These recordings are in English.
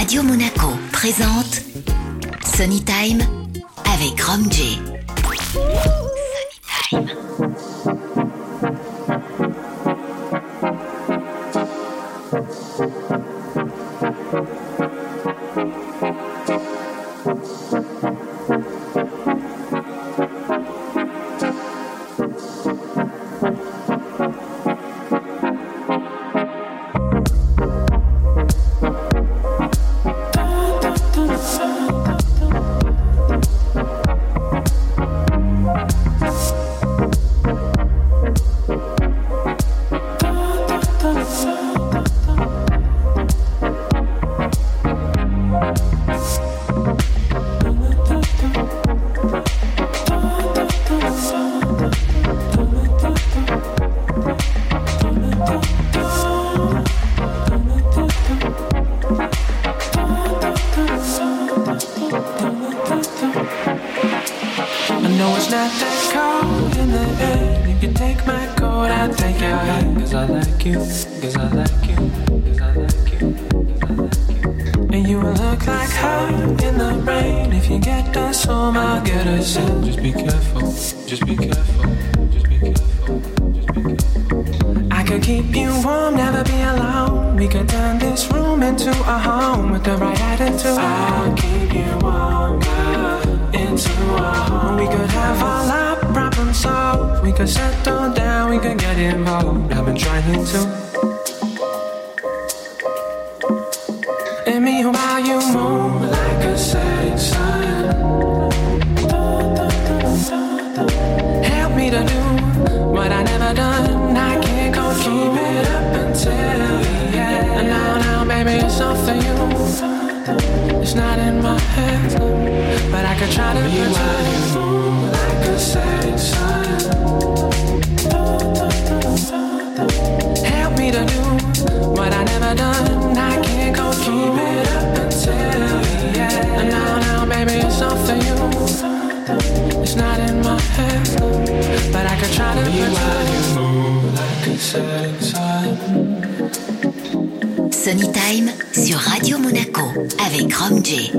Radio Monaco présente Sony Time avec Rom J. It's not in my head, but I could try to rewind. Like a setting sun. Help me to do what I never done. I can't go keep it up until the end. Now, now, baby, it's not for you. It's not in my head, but I could try to rewind. Like a setting sun. Time sur Radio Monaco avec Rom J.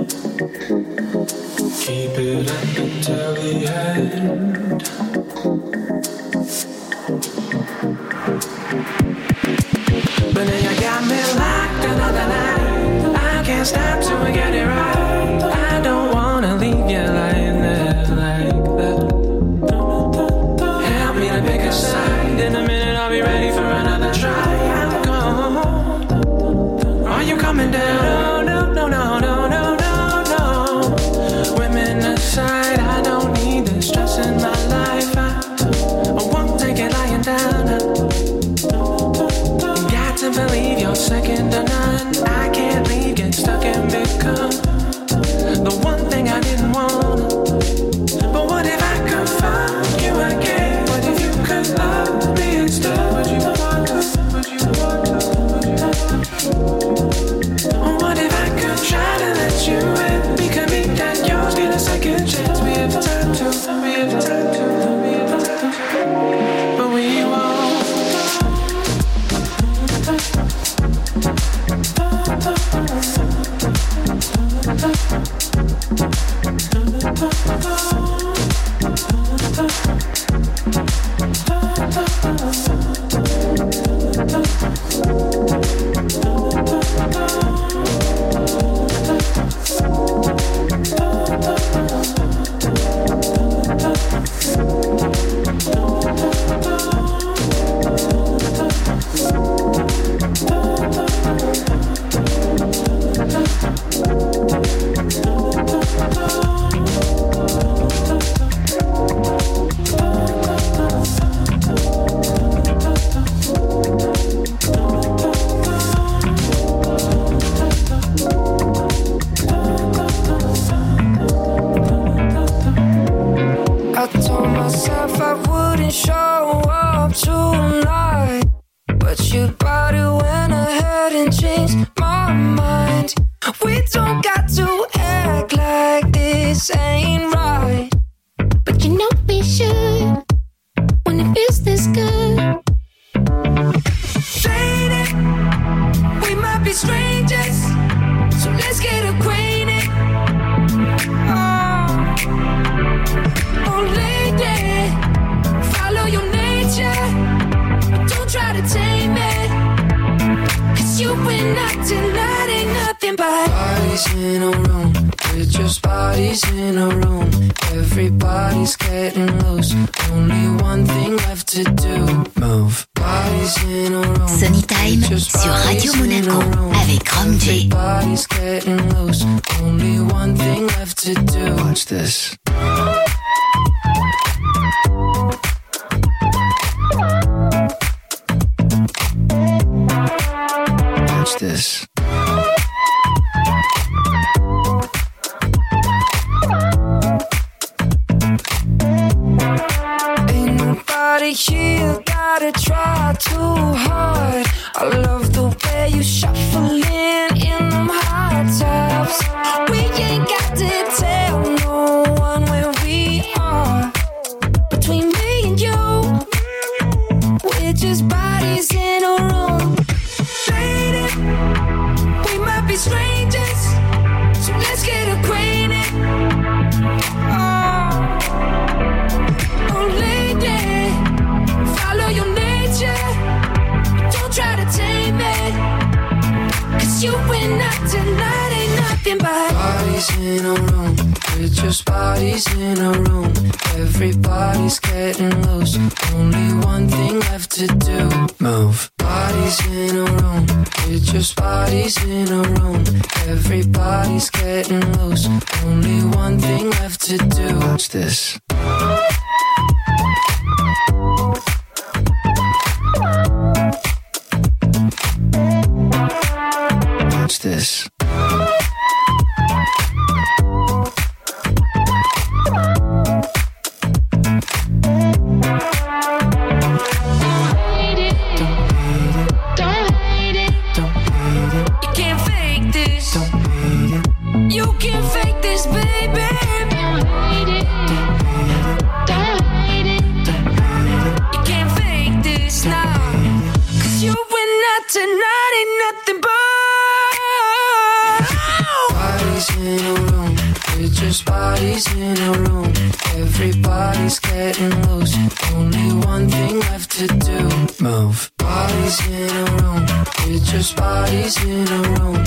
bodies in a room. Everybody's getting loose. Only one thing left to do. Move. Bodies in a room. It's just bodies in a room.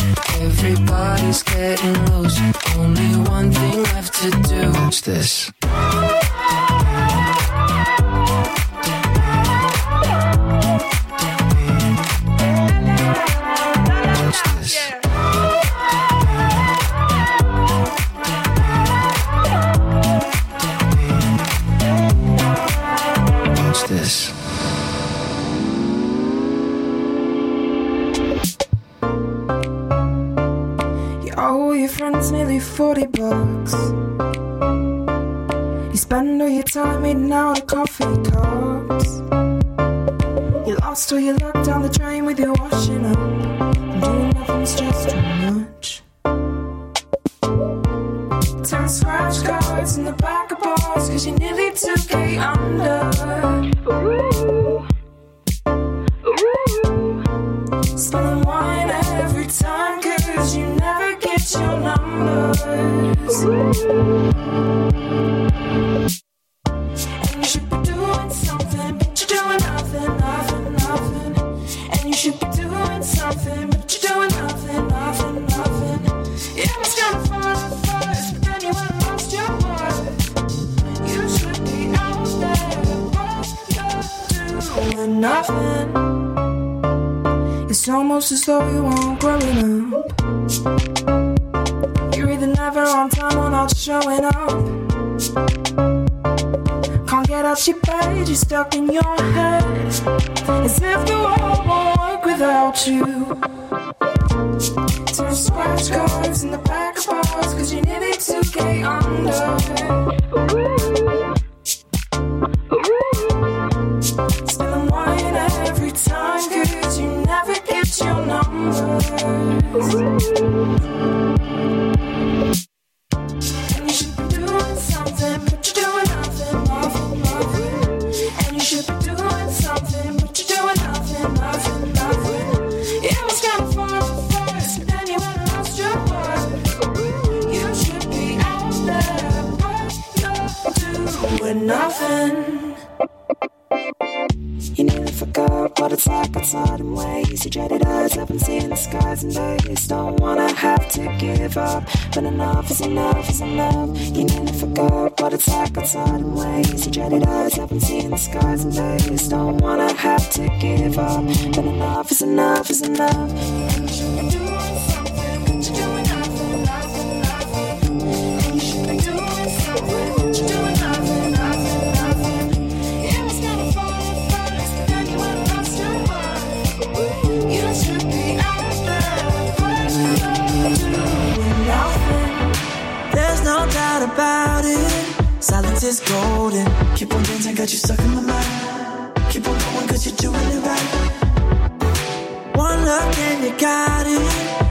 Everybody's getting loose. Only one thing left to do. What's this? Now the coffee cups. You lost all your luck. can't get out your bed, you're stuck in your head. As if the world won't work without you. Turn scratch cards in the back of bars, cause you needed to get under. Spilling wine every time, you never get your numbers. But it's like a sudden ways. You jaded eyes haven't seeing the skies in days. Don't wanna have to give up, but enough is enough is enough. You nearly forgot But it's like a sudden ways. You jaded eyes haven't seeing the skies in days. Don't wanna have to give up, but enough is enough is enough. is golden. Keep on dancing, got you stuck in my mind. Keep on going, cause you're doing it right. One look and you got it.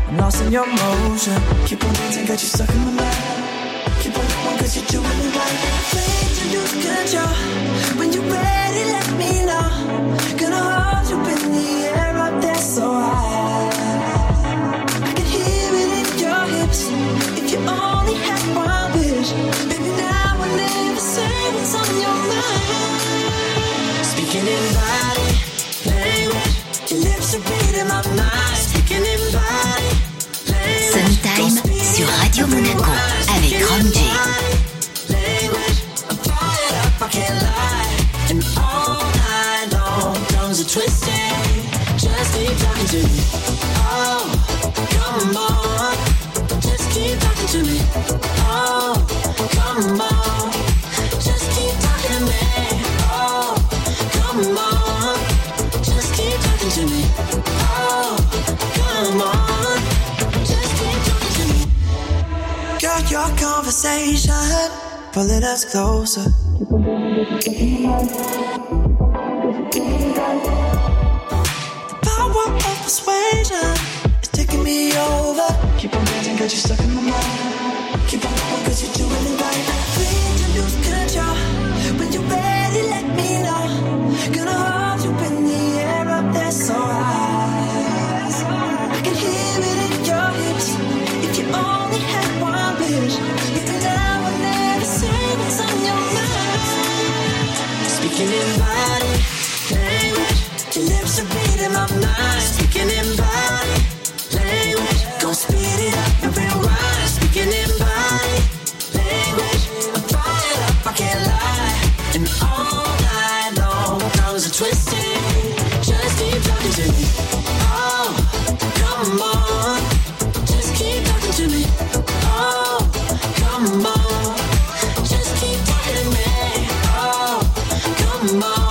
I'm lost in your motion. Keep on dancing, got you stuck in my mind. Keep on going, cause you're doing it right. Way to lose control. When you're ready, let me know. Gonna hold you in the air up there so high. closer. mama.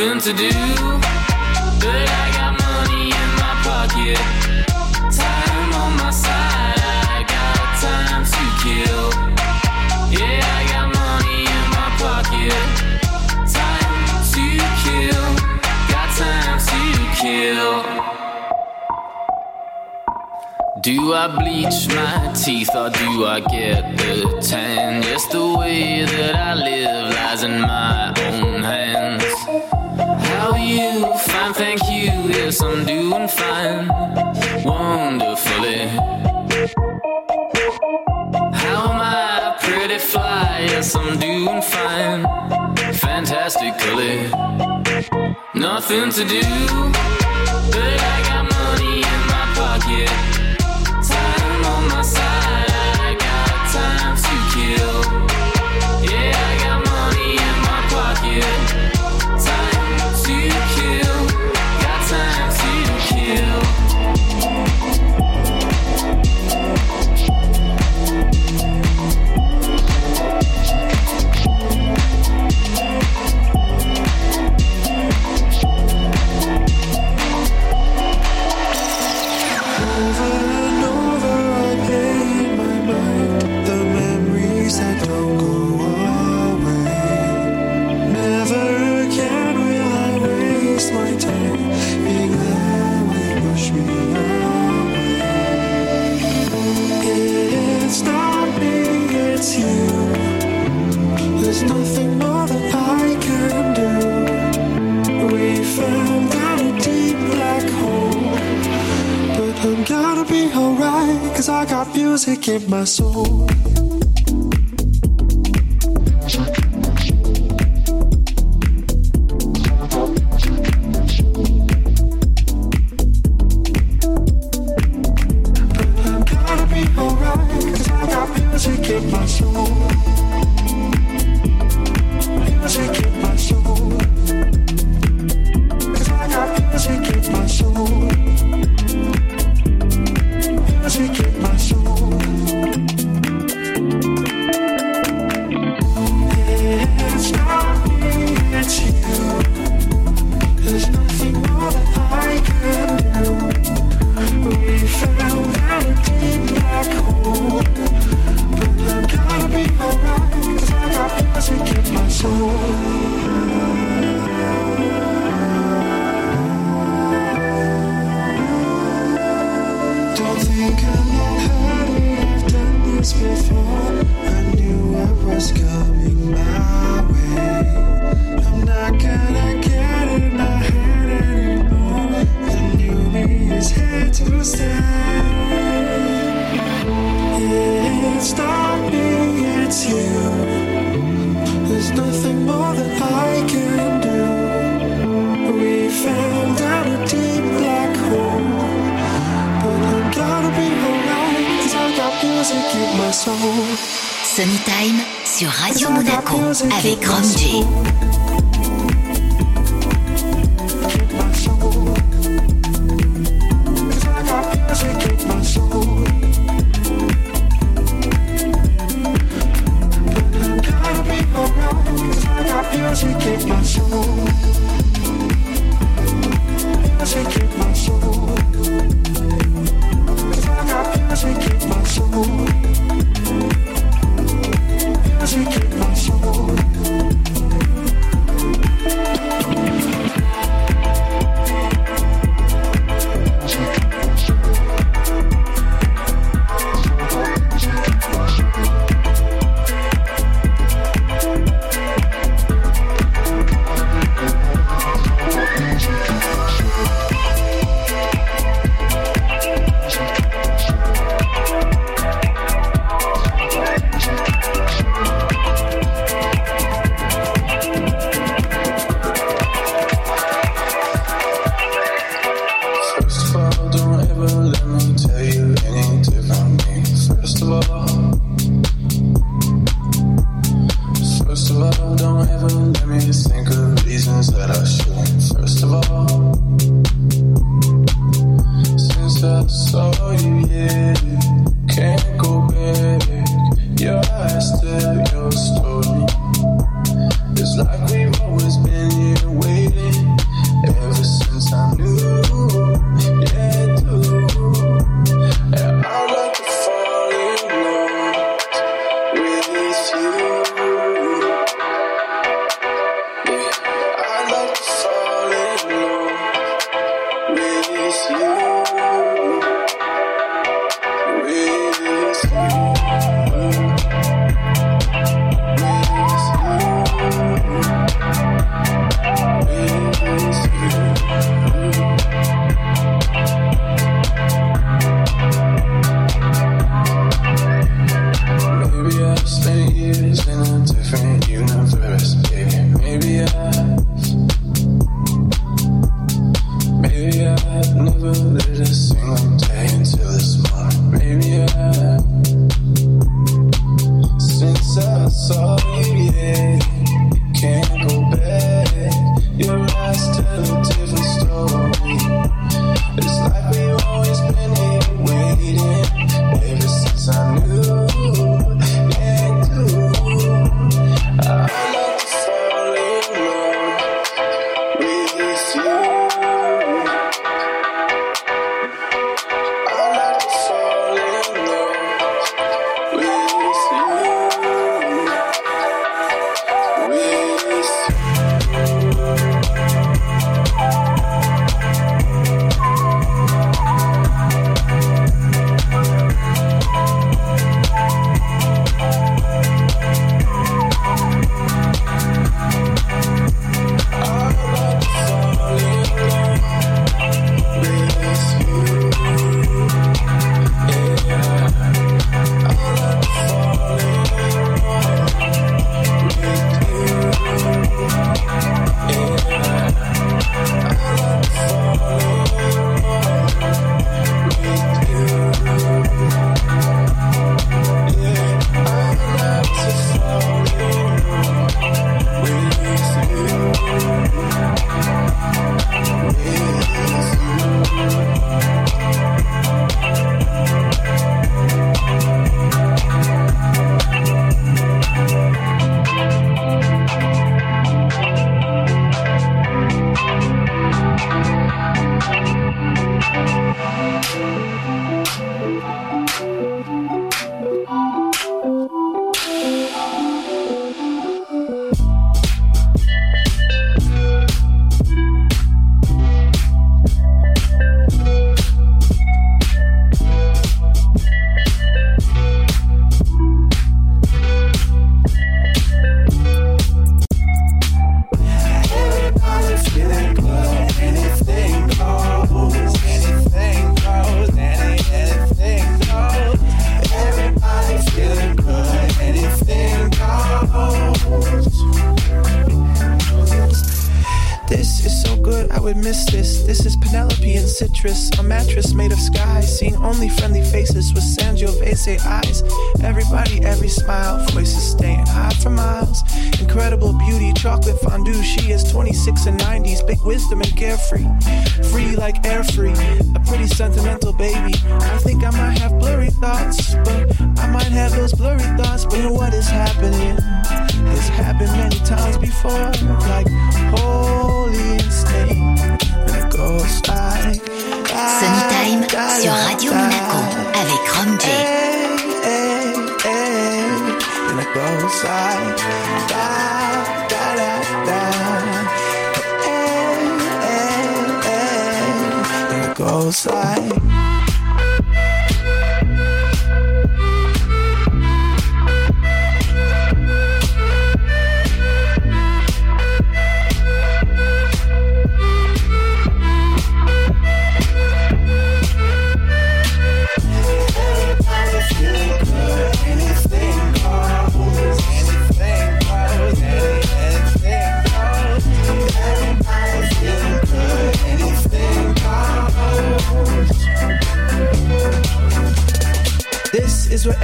nothing to do. Do I bleach my teeth or do I get the tan? Just the way that I live lies in my own hands. How are you? Fine, thank you. Yes, I'm doing fine. Wonderfully. How am I? Pretty fly. Yes, I'm doing fine. Fantastically. Nothing to do, but I got money in my pocket side. music in my soul. mattress, a mattress made of sky. Seeing only friendly faces with Sangiovese eyes. Everybody, every smile, voices staying high for miles. Incredible beauty, chocolate fondue. She is 26 and 90s, big wisdom and carefree. Free like air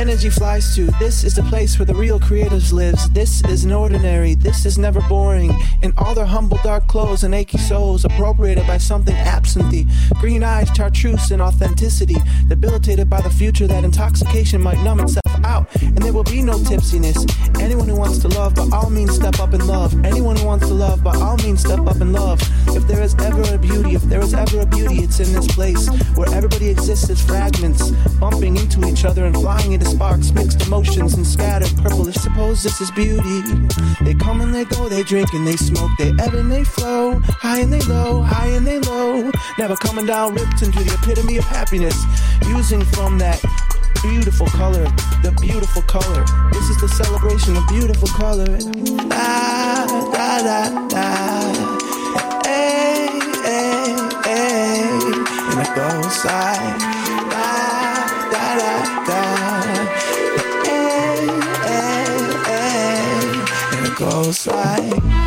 energy flies to. This is the place where the real creatives lives. This isn't ordinary. This is never boring. In all their humble dark clothes and achy souls, appropriated by something absenthy. Green eyes, chartreuse, and authenticity. Debilitated by the future that intoxication might numb itself out. And there will be no tipsiness. Anyone who wants to love, by all means, step up and love. Anyone who wants to love, by all means, step up and love. If there is ever a beauty, if there is ever a beauty, it's in this place where everybody exists as fragments, bumping into each other and flying into sparks, mixed emotions and scattered purple. If suppose this is beauty, they come and they go, they drink and they smoke, they ebb and they flow, high and they low, high and they low, never coming down, ripped into the epitome of happiness, using from that beautiful color, the beautiful color. This is the celebration of beautiful color. Da, da, da. Hey, hey, hey. And I go side. And I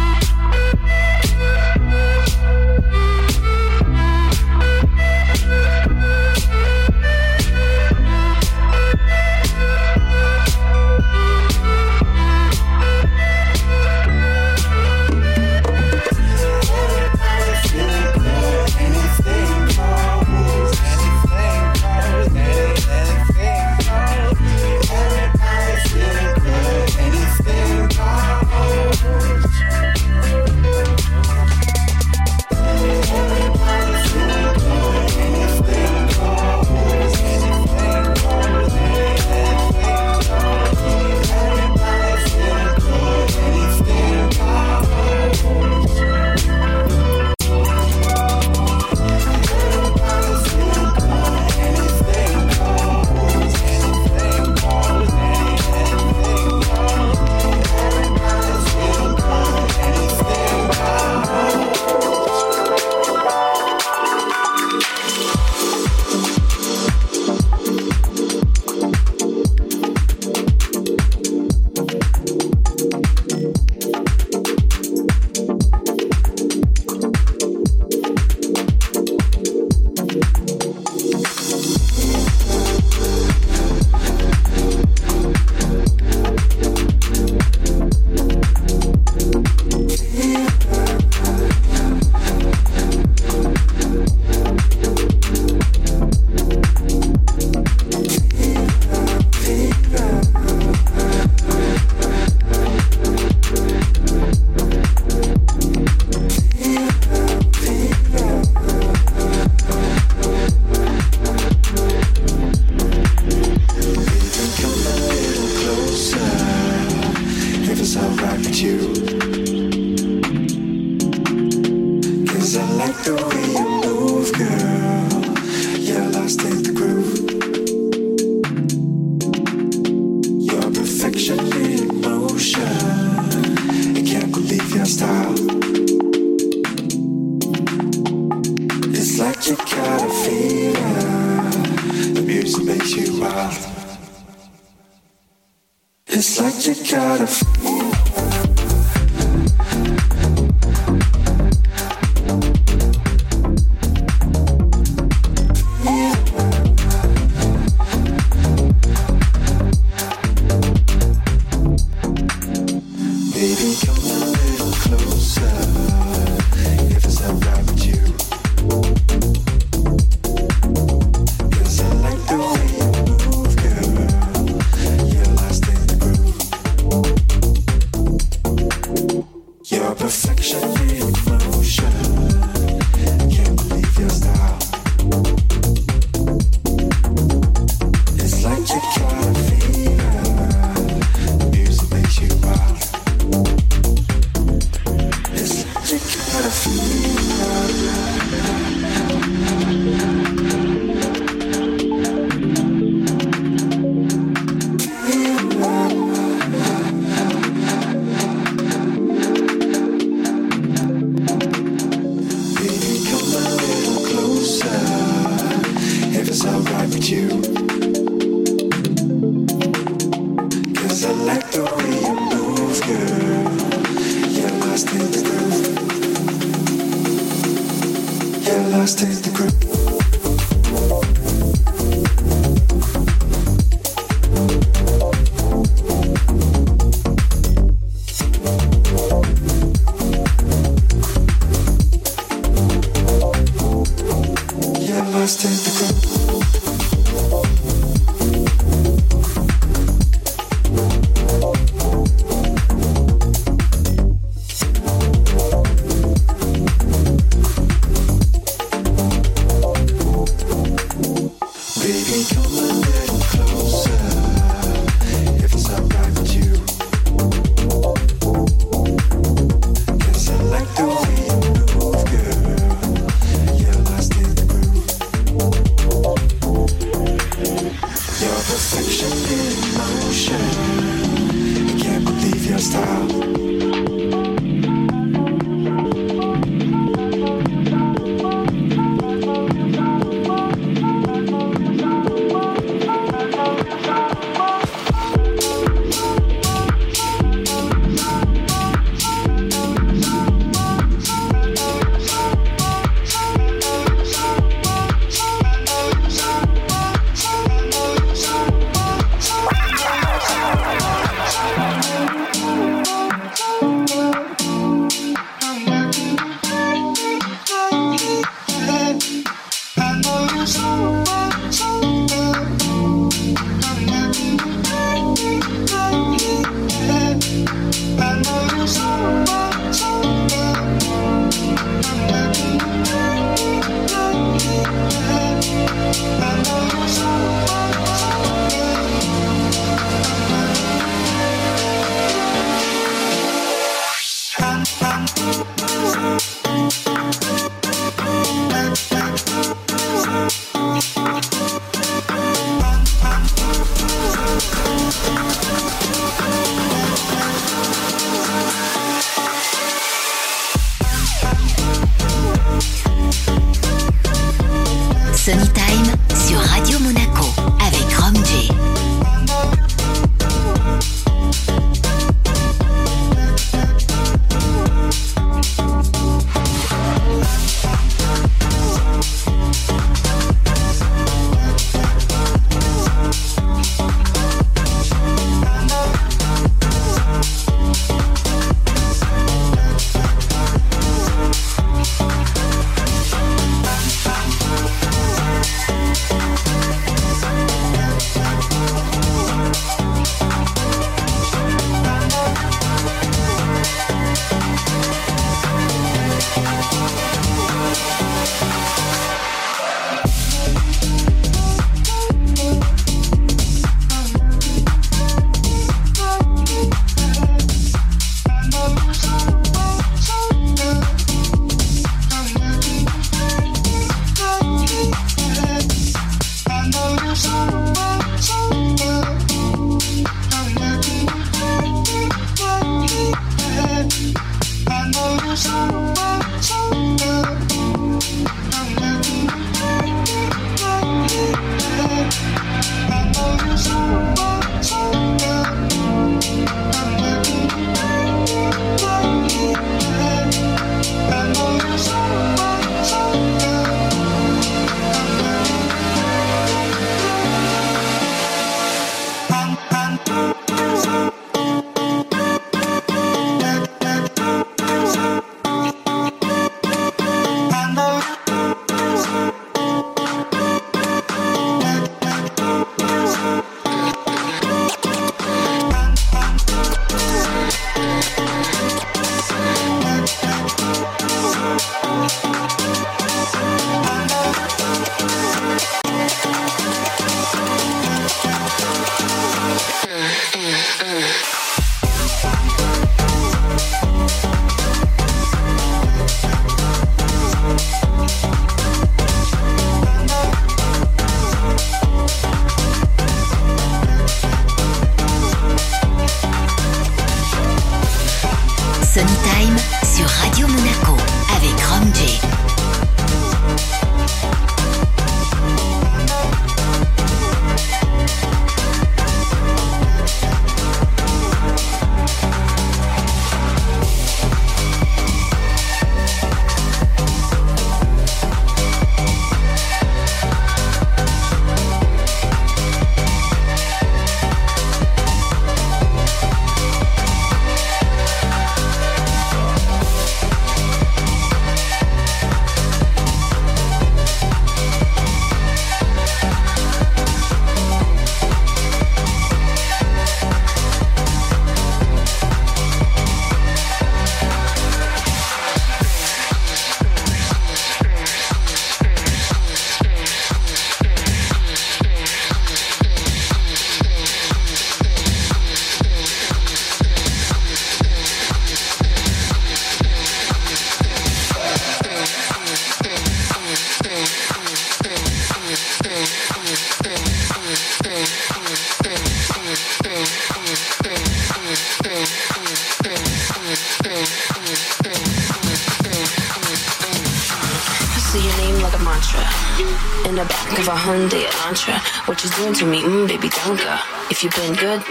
Closer, if it's alright for you.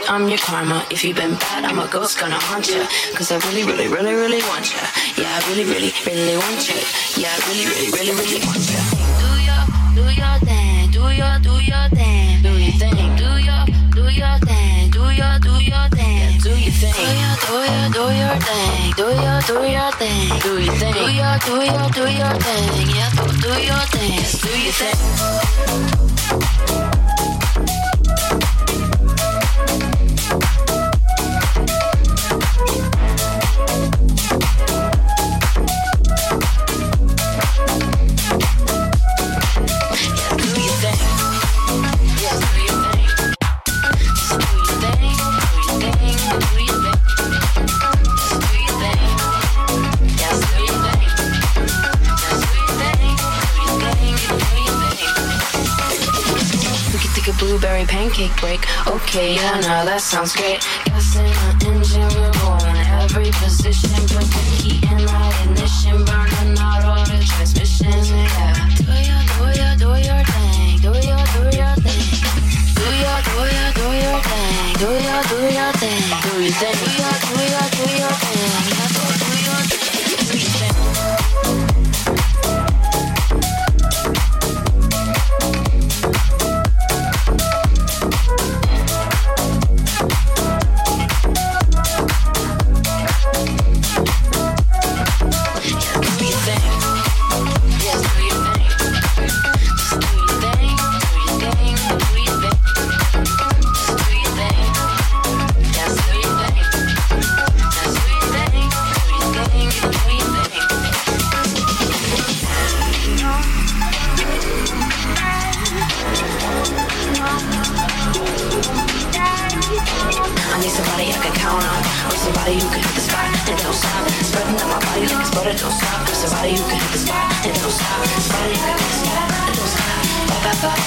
I'm your karma. If you've been bad, I'm a ghost gonna haunt you. Cause I really, really, really, really want you. Yeah, I really, really, really want you. Yeah, I really, really, really, really want you. Do your, do your thing, do your, do your thing, Do your thing. do your, do your thing, do your, do your thing. Do your thing. Do your, do your, do your thing, do your, do your thing. Do your thing. Do your, do your, do your thing, yeah, do, do your thing. Do your thing. Pancake break. Okay, yeah, now that sounds great. Gas in the engine, we're going every position. Put the key in our ignition, burning out all the transmissions. Yeah. Do your, do your, do your thing, do your, do your thing. Do your, do your, do your thing, do your, do your thing. Do your thing. Do your, do your, do your thing, somebody who can hit the spot and don't stop. Spreading out my body like it's butter, don't stop. Somebody who can hit the spot and don't stop. Somebody who can hit the spot and don't stop. Don't stop.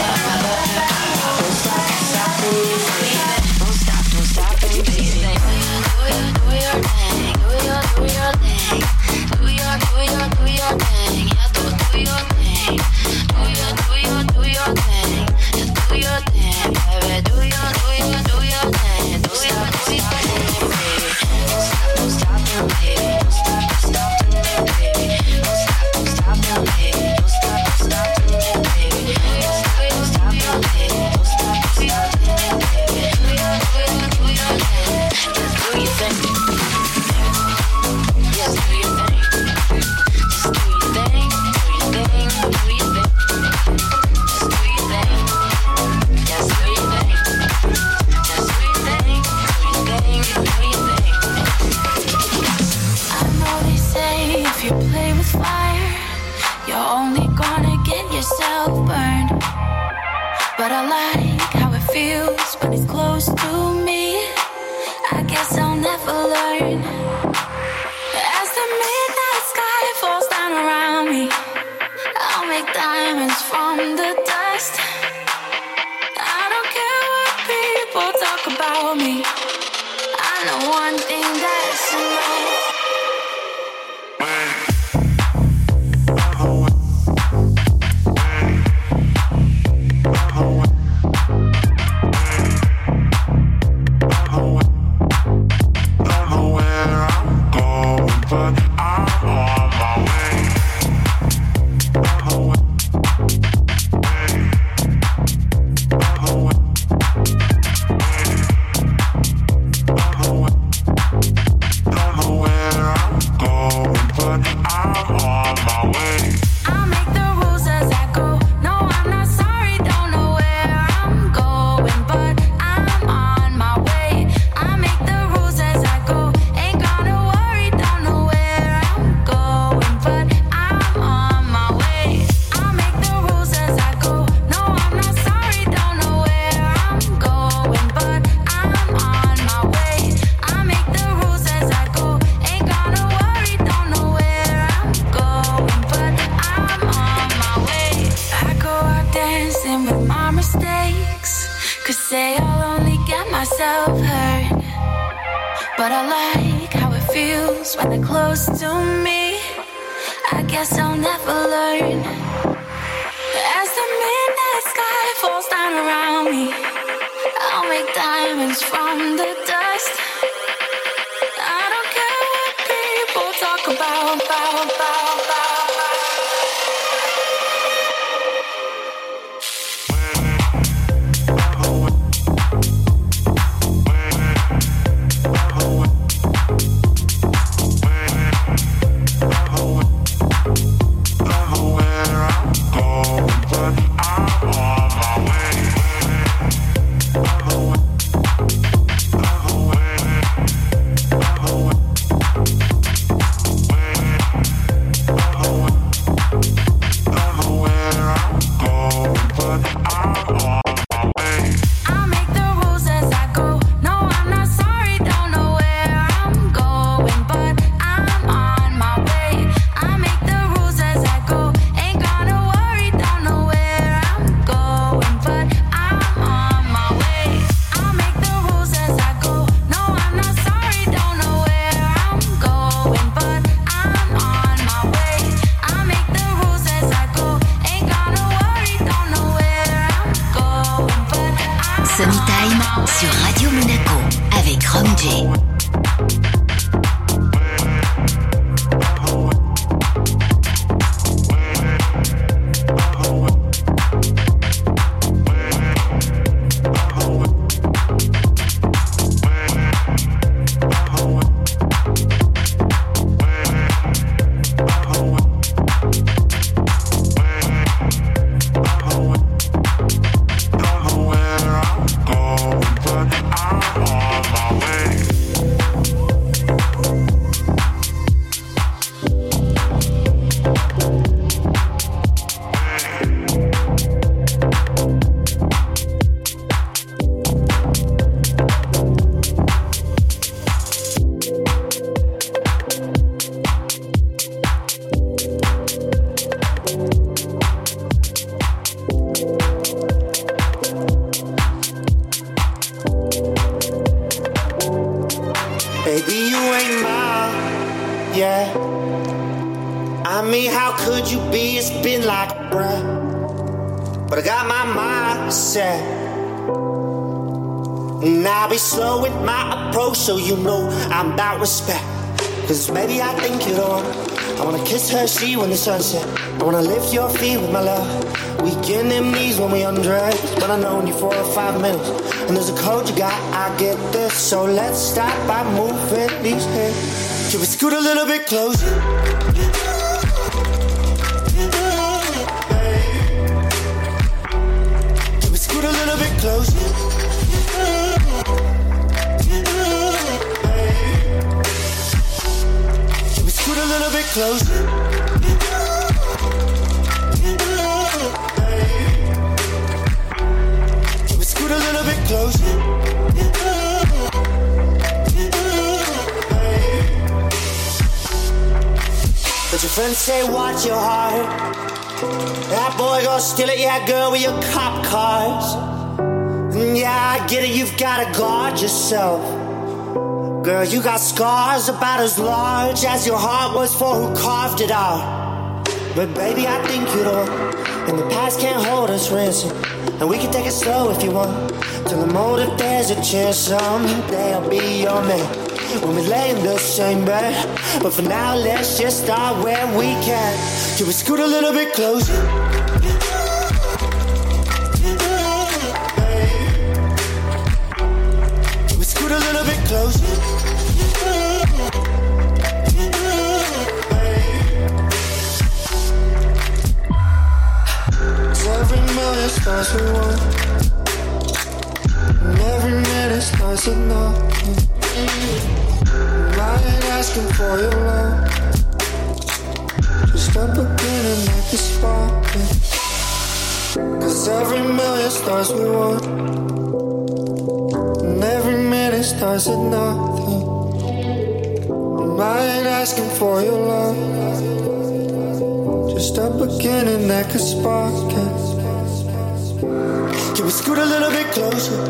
Don't stop, don't stop. Do your, do your do your, do your thing. Do your, do your, do your thing, yeah, do, do your thing. I'll Cause maybe I think you it all. I wanna kiss her, she when the sunset. I wanna lift your feet with my love. We get them knees when we undress. But I known you for five minutes. And there's a code you got, I get this. So let's start by moving these hips. Can we scoot a little bit closer? Can we scoot a little bit closer? Bit closer? Can we scoot a little bit closer? But your friends say, watch your heart. That boy gonna steal it, yeah, girl, with your cop cars. And yeah, I get it, you've gotta guard yourself. Girl, you got scars about as large as your heart was for who carved it out. But baby, I think you know. And the past can't hold us ransom. And we can take it slow if you want. Till the motive there's a chance someday I'll be your man. When we lay in the same bed. But for now, let's just start where we can. Can we scoot a little bit closer? Can we scoot a little bit closer? Starts with one. And every minute starts with nothing. I ain't asking for your love. Just a beginning like a spark. Cause every million starts with one. And every minute starts with nothing. I ain't asking for your love. Just a beginning that could spark it. Can we scoot a little bit closer?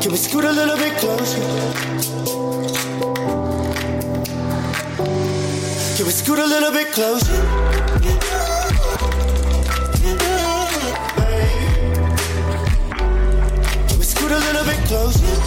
Can we scoot a little bit closer? Can we scoot a little bit closer? Can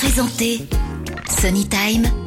présenté Sunny Time.